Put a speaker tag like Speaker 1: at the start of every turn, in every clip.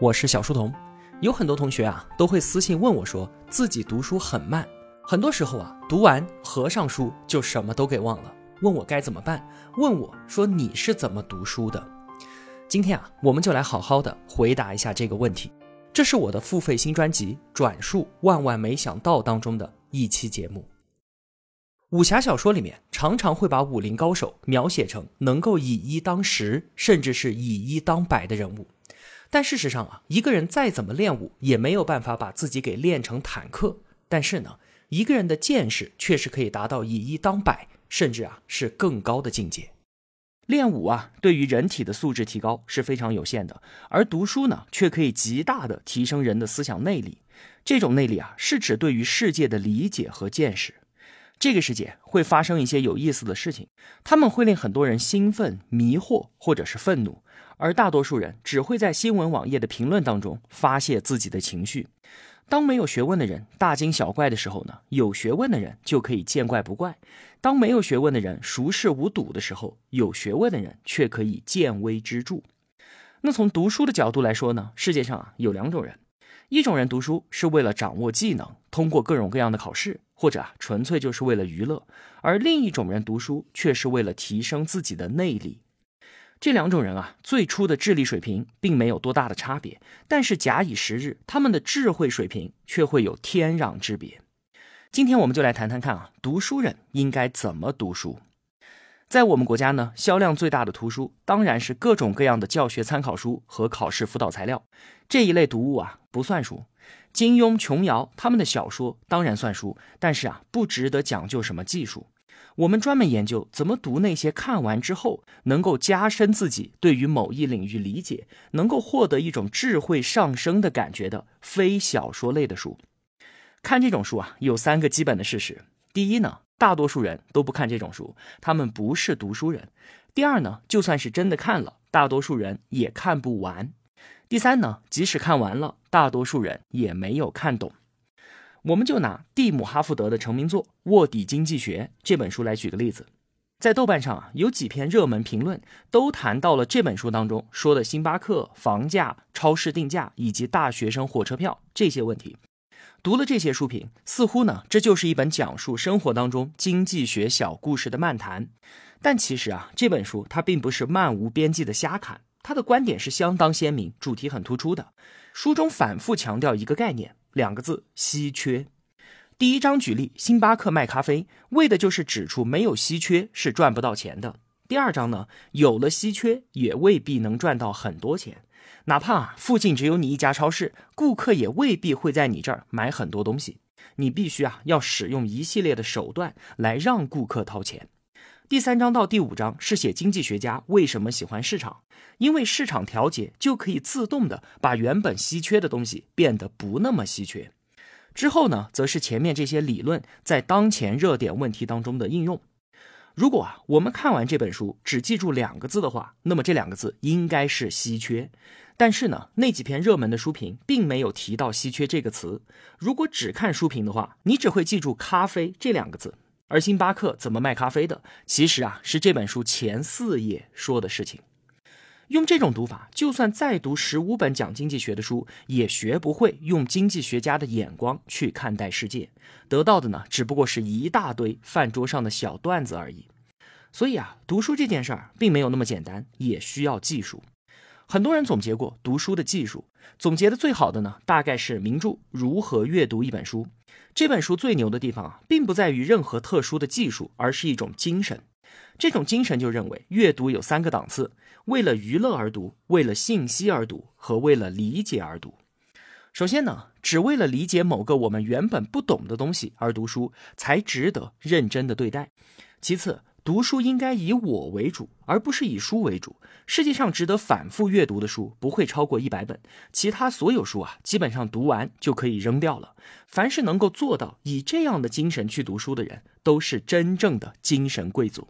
Speaker 1: 我是小书童。有很多同学啊都会私信问我，说自己读书很慢，很多时候啊读完合上书就什么都给忘了，问我该怎么办？问我说你是怎么读书的？今天啊我们就来好好的回答一下这个问题。这是我的付费新专辑《转述万万没想到》当中的一期节目。武侠小说里面常常会把武林高手描写成能够以一当十，甚至是以一当百的人物。但事实上啊，一个人再怎么练武，也没有办法把自己给练成坦克。但是呢，一个人的见识却是可以达到以一当百，甚至啊是更高的境界。练武啊，对于人体的素质提高是非常有限的，而读书呢，却可以极大的提升人的思想内力。这种内力啊，是指对于世界的理解和见识。这个世界会发生一些有意思的事情，他们会令很多人兴奋、迷惑或者是愤怒，而大多数人只会在新闻网页的评论当中发泄自己的情绪。当没有学问的人大惊小怪的时候呢，有学问的人就可以见怪不怪；当没有学问的人熟视无睹的时候，有学问的人却可以见微知著。那从读书的角度来说呢，世界上啊有两种人。一种人读书是为了掌握技能，通过各种各样的考试，或者啊纯粹就是为了娱乐；而另一种人读书却是为了提升自己的内力。这两种人啊，最初的智力水平并没有多大的差别，但是假以时日，他们的智慧水平却会有天壤之别。今天我们就来谈谈看啊，读书人应该怎么读书。在我们国家呢，销量最大的图书当然是各种各样的教学参考书和考试辅导材料。这一类读物啊，不算书。金庸、琼瑶他们的小说当然算书，但是啊，不值得讲究什么技术。我们专门研究怎么读那些看完之后能够加深自己对于某一领域理解，能够获得一种智慧上升的感觉的非小说类的书。看这种书啊，有三个基本的事实：第一呢。大多数人都不看这种书，他们不是读书人。第二呢，就算是真的看了，大多数人也看不完。第三呢，即使看完了，大多数人也没有看懂。我们就拿蒂姆·哈福德的成名作《卧底经济学》这本书来举个例子，在豆瓣上啊，有几篇热门评论都谈到了这本书当中说的星巴克、房价、超市定价以及大学生火车票这些问题。读了这些书评，似乎呢，这就是一本讲述生活当中经济学小故事的漫谈。但其实啊，这本书它并不是漫无边际的瞎侃，它的观点是相当鲜明，主题很突出的。书中反复强调一个概念，两个字：稀缺。第一章举例，星巴克卖咖啡，为的就是指出没有稀缺是赚不到钱的。第二章呢，有了稀缺也未必能赚到很多钱。哪怕附近只有你一家超市，顾客也未必会在你这儿买很多东西。你必须啊，要使用一系列的手段来让顾客掏钱。第三章到第五章是写经济学家为什么喜欢市场，因为市场调节就可以自动的把原本稀缺的东西变得不那么稀缺。之后呢，则是前面这些理论在当前热点问题当中的应用。如果啊，我们看完这本书只记住两个字的话，那么这两个字应该是稀缺。但是呢，那几篇热门的书评并没有提到稀缺这个词。如果只看书评的话，你只会记住咖啡这两个字。而星巴克怎么卖咖啡的，其实啊，是这本书前四页说的事情。用这种读法，就算再读十五本讲经济学的书，也学不会用经济学家的眼光去看待世界。得到的呢，只不过是一大堆饭桌上的小段子而已。所以啊，读书这件事儿并没有那么简单，也需要技术。很多人总结过读书的技术，总结的最好的呢，大概是名著《如何阅读一本书》。这本书最牛的地方啊，并不在于任何特殊的技术，而是一种精神。这种精神就认为，阅读有三个档次：为了娱乐而读，为了信息而读，和为了理解而读。首先呢，只为了理解某个我们原本不懂的东西而读书，才值得认真的对待。其次，读书应该以我为主，而不是以书为主。世界上值得反复阅读的书不会超过一百本，其他所有书啊，基本上读完就可以扔掉了。凡是能够做到以这样的精神去读书的人，都是真正的精神贵族。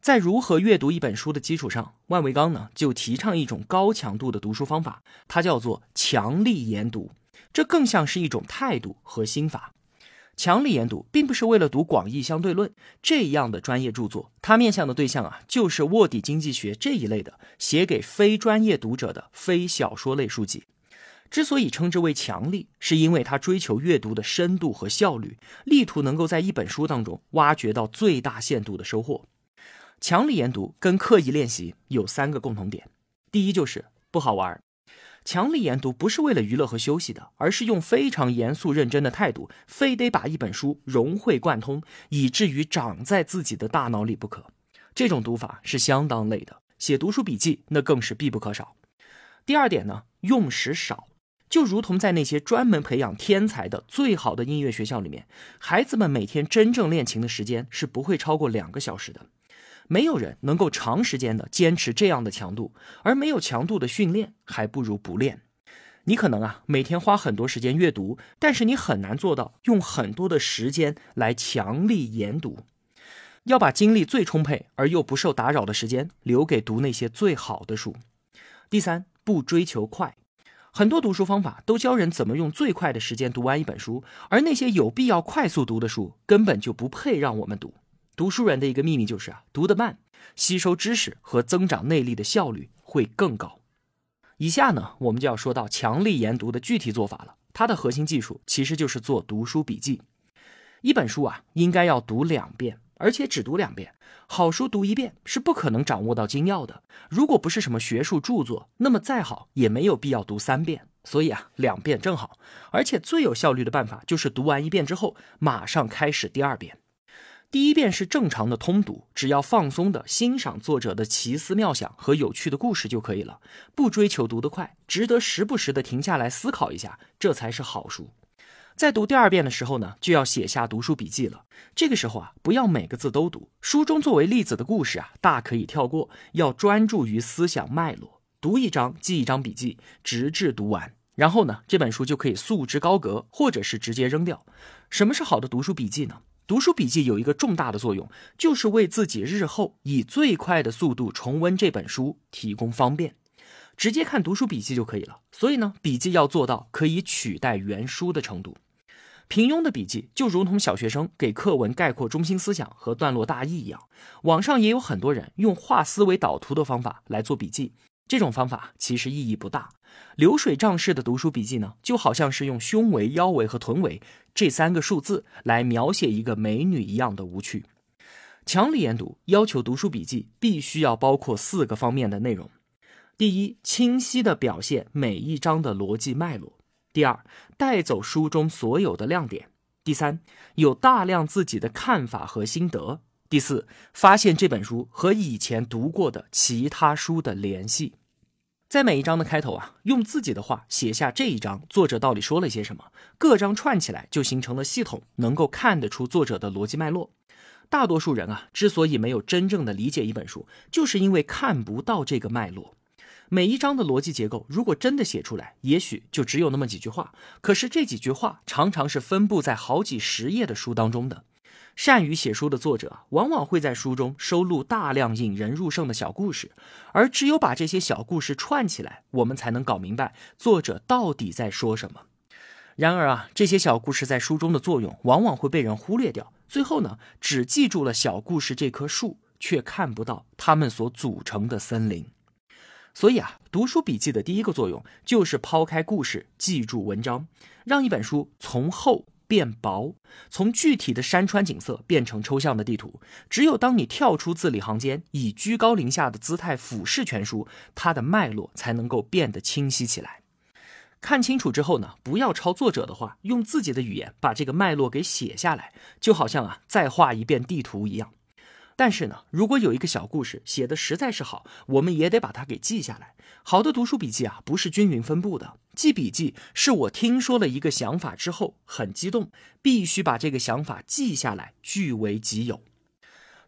Speaker 1: 在如何阅读一本书的基础上，万维钢呢就提倡一种高强度的读书方法，它叫做强力研读。这更像是一种态度和心法。强力研读并不是为了读《广义相对论》这样的专业著作，它面向的对象啊，就是卧底经济学这一类的写给非专业读者的非小说类书籍。之所以称之为强力，是因为它追求阅读的深度和效率，力图能够在一本书当中挖掘到最大限度的收获。强力研读跟刻意练习有三个共同点：第一，就是不好玩。强力研读不是为了娱乐和休息的，而是用非常严肃认真的态度，非得把一本书融会贯通，以至于长在自己的大脑里不可。这种读法是相当累的，写读书笔记那更是必不可少。第二点呢，用时少，就如同在那些专门培养天才的最好的音乐学校里面，孩子们每天真正练琴的时间是不会超过两个小时的。没有人能够长时间的坚持这样的强度，而没有强度的训练，还不如不练。你可能啊每天花很多时间阅读，但是你很难做到用很多的时间来强力研读。要把精力最充沛而又不受打扰的时间留给读那些最好的书。第三，不追求快。很多读书方法都教人怎么用最快的时间读完一本书，而那些有必要快速读的书根本就不配让我们读。读书人的一个秘密就是啊，读得慢，吸收知识和增长内力的效率会更高。以下呢，我们就要说到强力研读的具体做法了。它的核心技术其实就是做读书笔记。一本书啊，应该要读两遍，而且只读两遍。好书读一遍是不可能掌握到精要的。如果不是什么学术著作，那么再好也没有必要读三遍。所以啊，两遍正好。而且最有效率的办法就是读完一遍之后，马上开始第二遍。第一遍是正常的通读，只要放松的欣赏作者的奇思妙想和有趣的故事就可以了，不追求读得快，值得时不时的停下来思考一下，这才是好书。在读第二遍的时候呢，就要写下读书笔记了。这个时候啊，不要每个字都读，书中作为例子的故事啊，大可以跳过，要专注于思想脉络，读一章记一章笔记，直至读完。然后呢，这本书就可以束之高阁，或者是直接扔掉。什么是好的读书笔记呢？读书笔记有一个重大的作用，就是为自己日后以最快的速度重温这本书提供方便。直接看读书笔记就可以了。所以呢，笔记要做到可以取代原书的程度。平庸的笔记就如同小学生给课文概括中心思想和段落大意一样。网上也有很多人用画思维导图的方法来做笔记。这种方法其实意义不大。流水账式的读书笔记呢，就好像是用胸围、腰围和臀围这三个数字来描写一个美女一样的无趣。强力研读要求读书笔记必须要包括四个方面的内容：第一，清晰的表现每一章的逻辑脉络；第二，带走书中所有的亮点；第三，有大量自己的看法和心得。第四，发现这本书和以前读过的其他书的联系，在每一章的开头啊，用自己的话写下这一章作者到底说了些什么，各章串起来就形成了系统，能够看得出作者的逻辑脉络。大多数人啊，之所以没有真正的理解一本书，就是因为看不到这个脉络。每一章的逻辑结构，如果真的写出来，也许就只有那么几句话，可是这几句话常常是分布在好几十页的书当中的。善于写书的作者，往往会在书中收录大量引人入胜的小故事，而只有把这些小故事串起来，我们才能搞明白作者到底在说什么。然而啊，这些小故事在书中的作用，往往会被人忽略掉，最后呢，只记住了小故事这棵树，却看不到它们所组成的森林。所以啊，读书笔记的第一个作用就是抛开故事，记住文章，让一本书从厚。变薄，从具体的山川景色变成抽象的地图。只有当你跳出字里行间，以居高临下的姿态俯视全书，它的脉络才能够变得清晰起来。看清楚之后呢，不要抄作者的话，用自己的语言把这个脉络给写下来，就好像啊再画一遍地图一样。但是呢，如果有一个小故事写的实在是好，我们也得把它给记下来。好的读书笔记啊，不是均匀分布的。记笔记是我听说了一个想法之后很激动，必须把这个想法记下来，据为己有。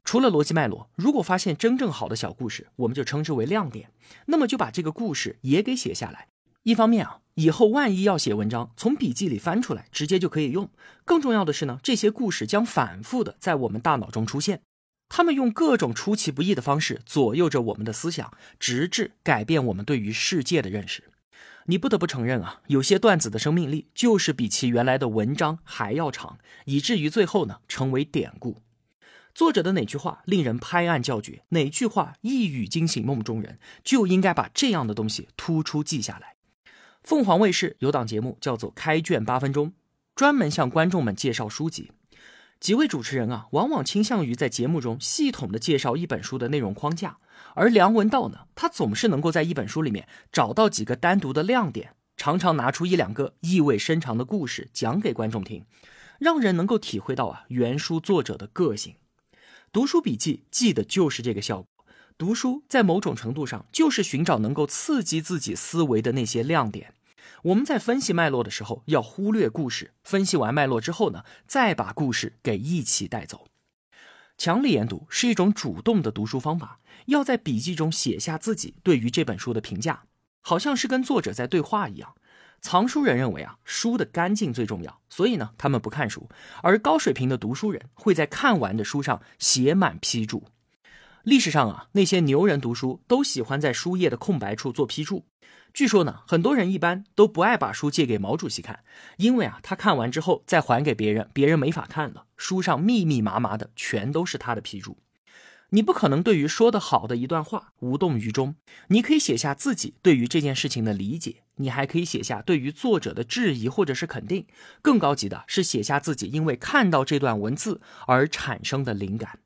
Speaker 1: 除了逻辑脉络，如果发现真正好的小故事，我们就称之为亮点。那么就把这个故事也给写下来。一方面啊，以后万一要写文章，从笔记里翻出来，直接就可以用。更重要的是呢，这些故事将反复的在我们大脑中出现。他们用各种出其不意的方式左右着我们的思想，直至改变我们对于世界的认识。你不得不承认啊，有些段子的生命力就是比其原来的文章还要长，以至于最后呢成为典故。作者的哪句话令人拍案叫绝，哪句话一语惊醒梦中人，就应该把这样的东西突出记下来。凤凰卫视有档节目叫做《开卷八分钟》，专门向观众们介绍书籍。几位主持人啊，往往倾向于在节目中系统的介绍一本书的内容框架，而梁文道呢，他总是能够在一本书里面找到几个单独的亮点，常常拿出一两个意味深长的故事讲给观众听，让人能够体会到啊原书作者的个性。读书笔记记的就是这个效果。读书在某种程度上就是寻找能够刺激自己思维的那些亮点。我们在分析脉络的时候，要忽略故事。分析完脉络之后呢，再把故事给一起带走。强力研读是一种主动的读书方法，要在笔记中写下自己对于这本书的评价，好像是跟作者在对话一样。藏书人认为啊，书的干净最重要，所以呢，他们不看书。而高水平的读书人会在看完的书上写满批注。历史上啊，那些牛人读书都喜欢在书页的空白处做批注。据说呢，很多人一般都不爱把书借给毛主席看，因为啊，他看完之后再还给别人，别人没法看了。书上密密麻麻的全都是他的批注。你不可能对于说的好的一段话无动于衷，你可以写下自己对于这件事情的理解，你还可以写下对于作者的质疑或者是肯定。更高级的是写下自己因为看到这段文字而产生的灵感。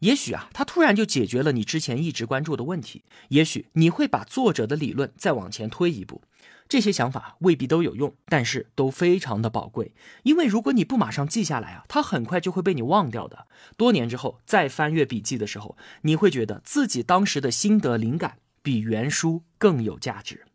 Speaker 1: 也许啊，他突然就解决了你之前一直关注的问题。也许你会把作者的理论再往前推一步。这些想法未必都有用，但是都非常的宝贵。因为如果你不马上记下来啊，它很快就会被你忘掉的。多年之后再翻阅笔记的时候，你会觉得自己当时的心得灵感比原书更有价值。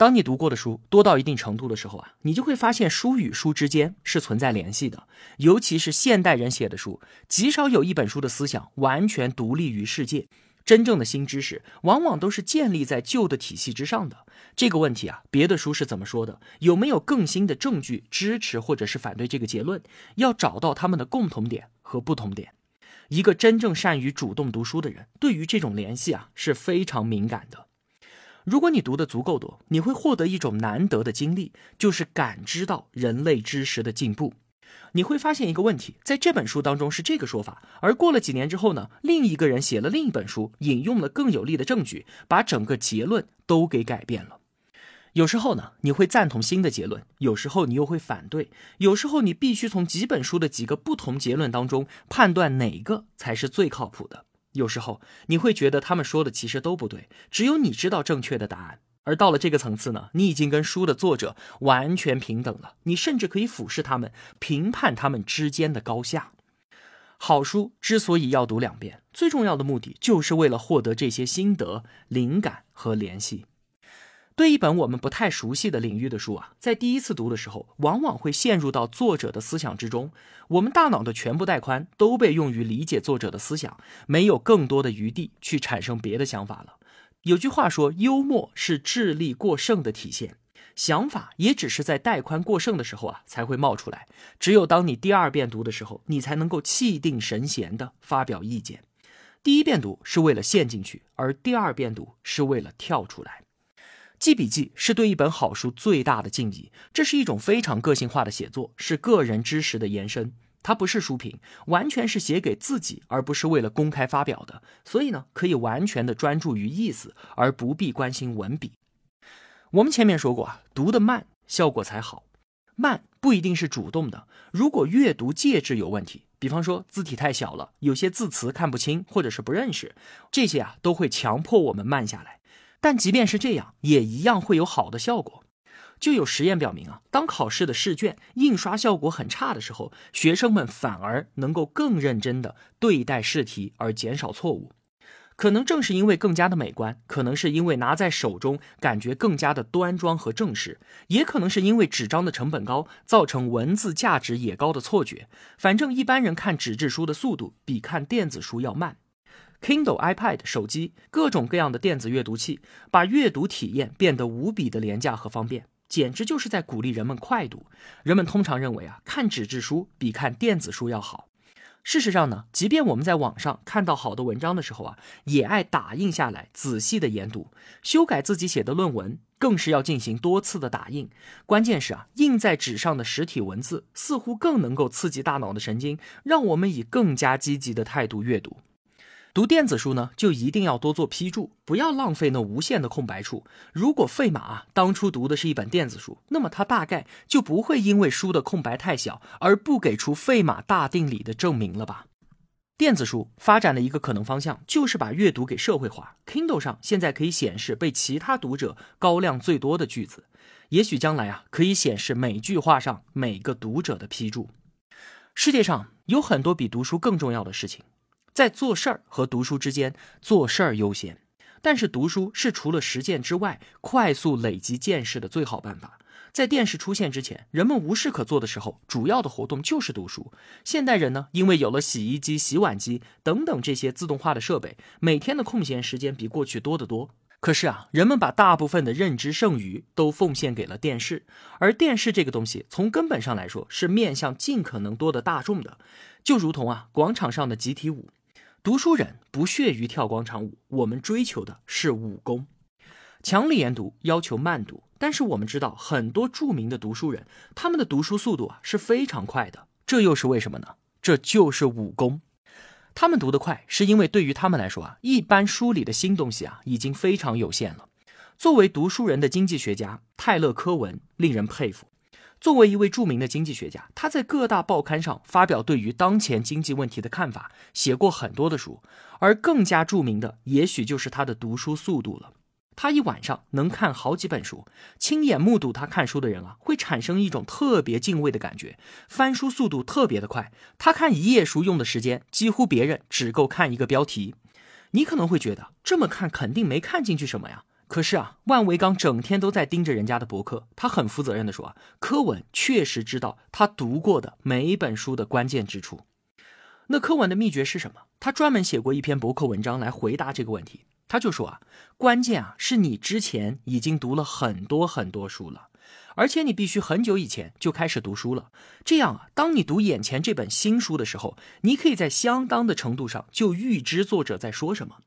Speaker 1: 当你读过的书多到一定程度的时候啊，你就会发现书与书之间是存在联系的。尤其是现代人写的书，极少有一本书的思想完全独立于世界。真正的新知识往往都是建立在旧的体系之上的。这个问题啊，别的书是怎么说的？有没有更新的证据支持或者是反对这个结论？要找到他们的共同点和不同点。一个真正善于主动读书的人，对于这种联系啊是非常敏感的。如果你读的足够多，你会获得一种难得的经历，就是感知到人类知识的进步。你会发现一个问题，在这本书当中是这个说法，而过了几年之后呢，另一个人写了另一本书，引用了更有力的证据，把整个结论都给改变了。有时候呢，你会赞同新的结论，有时候你又会反对，有时候你必须从几本书的几个不同结论当中判断哪个才是最靠谱的。有时候你会觉得他们说的其实都不对，只有你知道正确的答案。而到了这个层次呢，你已经跟书的作者完全平等了，你甚至可以俯视他们，评判他们之间的高下。好书之所以要读两遍，最重要的目的就是为了获得这些心得、灵感和联系。对一本我们不太熟悉的领域的书啊，在第一次读的时候，往往会陷入到作者的思想之中。我们大脑的全部带宽都被用于理解作者的思想，没有更多的余地去产生别的想法了。有句话说，幽默是智力过剩的体现，想法也只是在带宽过剩的时候啊才会冒出来。只有当你第二遍读的时候，你才能够气定神闲地发表意见。第一遍读是为了陷进去，而第二遍读是为了跳出来。记笔记是对一本好书最大的敬意，这是一种非常个性化的写作，是个人知识的延伸。它不是书评，完全是写给自己，而不是为了公开发表的。所以呢，可以完全的专注于意思，而不必关心文笔。我们前面说过啊，读得慢效果才好。慢不一定是主动的，如果阅读介质有问题，比方说字体太小了，有些字词看不清或者是不认识，这些啊都会强迫我们慢下来。但即便是这样，也一样会有好的效果。就有实验表明啊，当考试的试卷印刷效果很差的时候，学生们反而能够更认真的对待试题，而减少错误。可能正是因为更加的美观，可能是因为拿在手中感觉更加的端庄和正式，也可能是因为纸张的成本高，造成文字价值也高的错觉。反正一般人看纸质书的速度比看电子书要慢。Kindle、iPad、手机，各种各样的电子阅读器，把阅读体验变得无比的廉价和方便，简直就是在鼓励人们快读。人们通常认为啊，看纸质书比看电子书要好。事实上呢，即便我们在网上看到好的文章的时候啊，也爱打印下来，仔细的研读，修改自己写的论文，更是要进行多次的打印。关键是啊，印在纸上的实体文字似乎更能够刺激大脑的神经，让我们以更加积极的态度阅读。读电子书呢，就一定要多做批注，不要浪费那无限的空白处。如果费马啊当初读的是一本电子书，那么他大概就不会因为书的空白太小而不给出费马大定理的证明了吧？电子书发展的一个可能方向就是把阅读给社会化。Kindle 上现在可以显示被其他读者高亮最多的句子，也许将来啊可以显示每句话上每个读者的批注。世界上有很多比读书更重要的事情。在做事儿和读书之间，做事儿优先。但是读书是除了实践之外，快速累积见识的最好办法。在电视出现之前，人们无事可做的时候，主要的活动就是读书。现代人呢，因为有了洗衣机、洗碗机等等这些自动化的设备，每天的空闲时间比过去多得多。可是啊，人们把大部分的认知剩余都奉献给了电视，而电视这个东西，从根本上来说是面向尽可能多的大众的，就如同啊广场上的集体舞。读书人不屑于跳广场舞，我们追求的是武功。强力研读要求慢读，但是我们知道很多著名的读书人，他们的读书速度啊是非常快的，这又是为什么呢？这就是武功。他们读得快，是因为对于他们来说啊，一般书里的新东西啊已经非常有限了。作为读书人的经济学家泰勒·科文令人佩服。作为一位著名的经济学家，他在各大报刊上发表对于当前经济问题的看法，写过很多的书。而更加著名的，也许就是他的读书速度了。他一晚上能看好几本书，亲眼目睹他看书的人啊，会产生一种特别敬畏的感觉。翻书速度特别的快，他看一页书用的时间，几乎别人只够看一个标题。你可能会觉得，这么看肯定没看进去什么呀。可是啊，万维刚整天都在盯着人家的博客，他很负责任的说啊，柯文确实知道他读过的每一本书的关键之处。那柯文的秘诀是什么？他专门写过一篇博客文章来回答这个问题。他就说啊，关键啊是你之前已经读了很多很多书了，而且你必须很久以前就开始读书了。这样啊，当你读眼前这本新书的时候，你可以在相当的程度上就预知作者在说什么。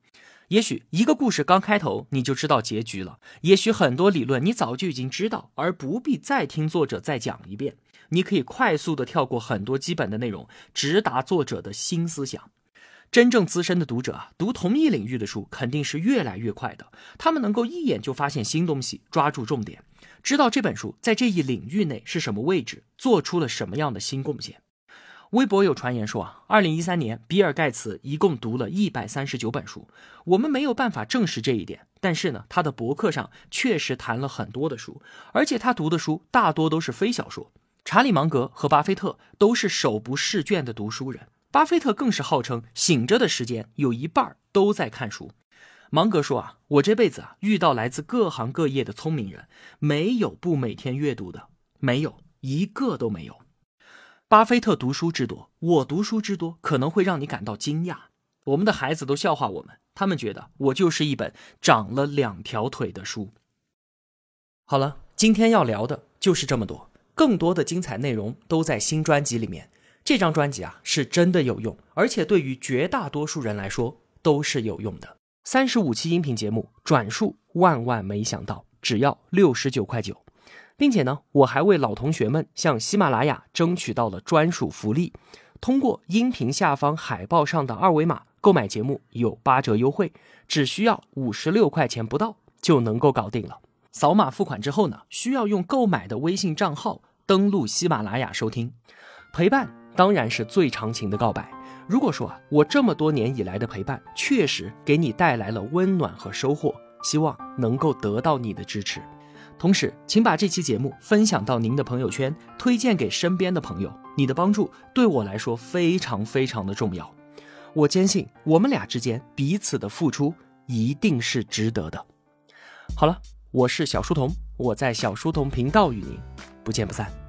Speaker 1: 也许一个故事刚开头你就知道结局了，也许很多理论你早就已经知道，而不必再听作者再讲一遍。你可以快速的跳过很多基本的内容，直达作者的新思想。真正资深的读者啊，读同一领域的书肯定是越来越快的，他们能够一眼就发现新东西，抓住重点，知道这本书在这一领域内是什么位置，做出了什么样的新贡献。微博有传言说啊，二零一三年比尔盖茨一共读了一百三十九本书。我们没有办法证实这一点，但是呢，他的博客上确实谈了很多的书，而且他读的书大多都是非小说。查理芒格和巴菲特都是手不释卷的读书人，巴菲特更是号称醒着的时间有一半都在看书。芒格说啊，我这辈子啊遇到来自各行各业的聪明人，没有不每天阅读的，没有一个都没有。巴菲特读书之多，我读书之多，可能会让你感到惊讶。我们的孩子都笑话我们，他们觉得我就是一本长了两条腿的书。好了，今天要聊的就是这么多，更多的精彩内容都在新专辑里面。这张专辑啊，是真的有用，而且对于绝大多数人来说都是有用的。三十五期音频节目，转述万万没想到，只要六十九块九。并且呢，我还为老同学们向喜马拉雅争取到了专属福利，通过音频下方海报上的二维码购买节目有八折优惠，只需要五十六块钱不到就能够搞定了。扫码付款之后呢，需要用购买的微信账号登录喜马拉雅收听。陪伴当然是最长情的告白。如果说啊，我这么多年以来的陪伴确实给你带来了温暖和收获，希望能够得到你的支持。同时，请把这期节目分享到您的朋友圈，推荐给身边的朋友。你的帮助对我来说非常非常的重要。我坚信我们俩之间彼此的付出一定是值得的。好了，我是小书童，我在小书童频道与您不见不散。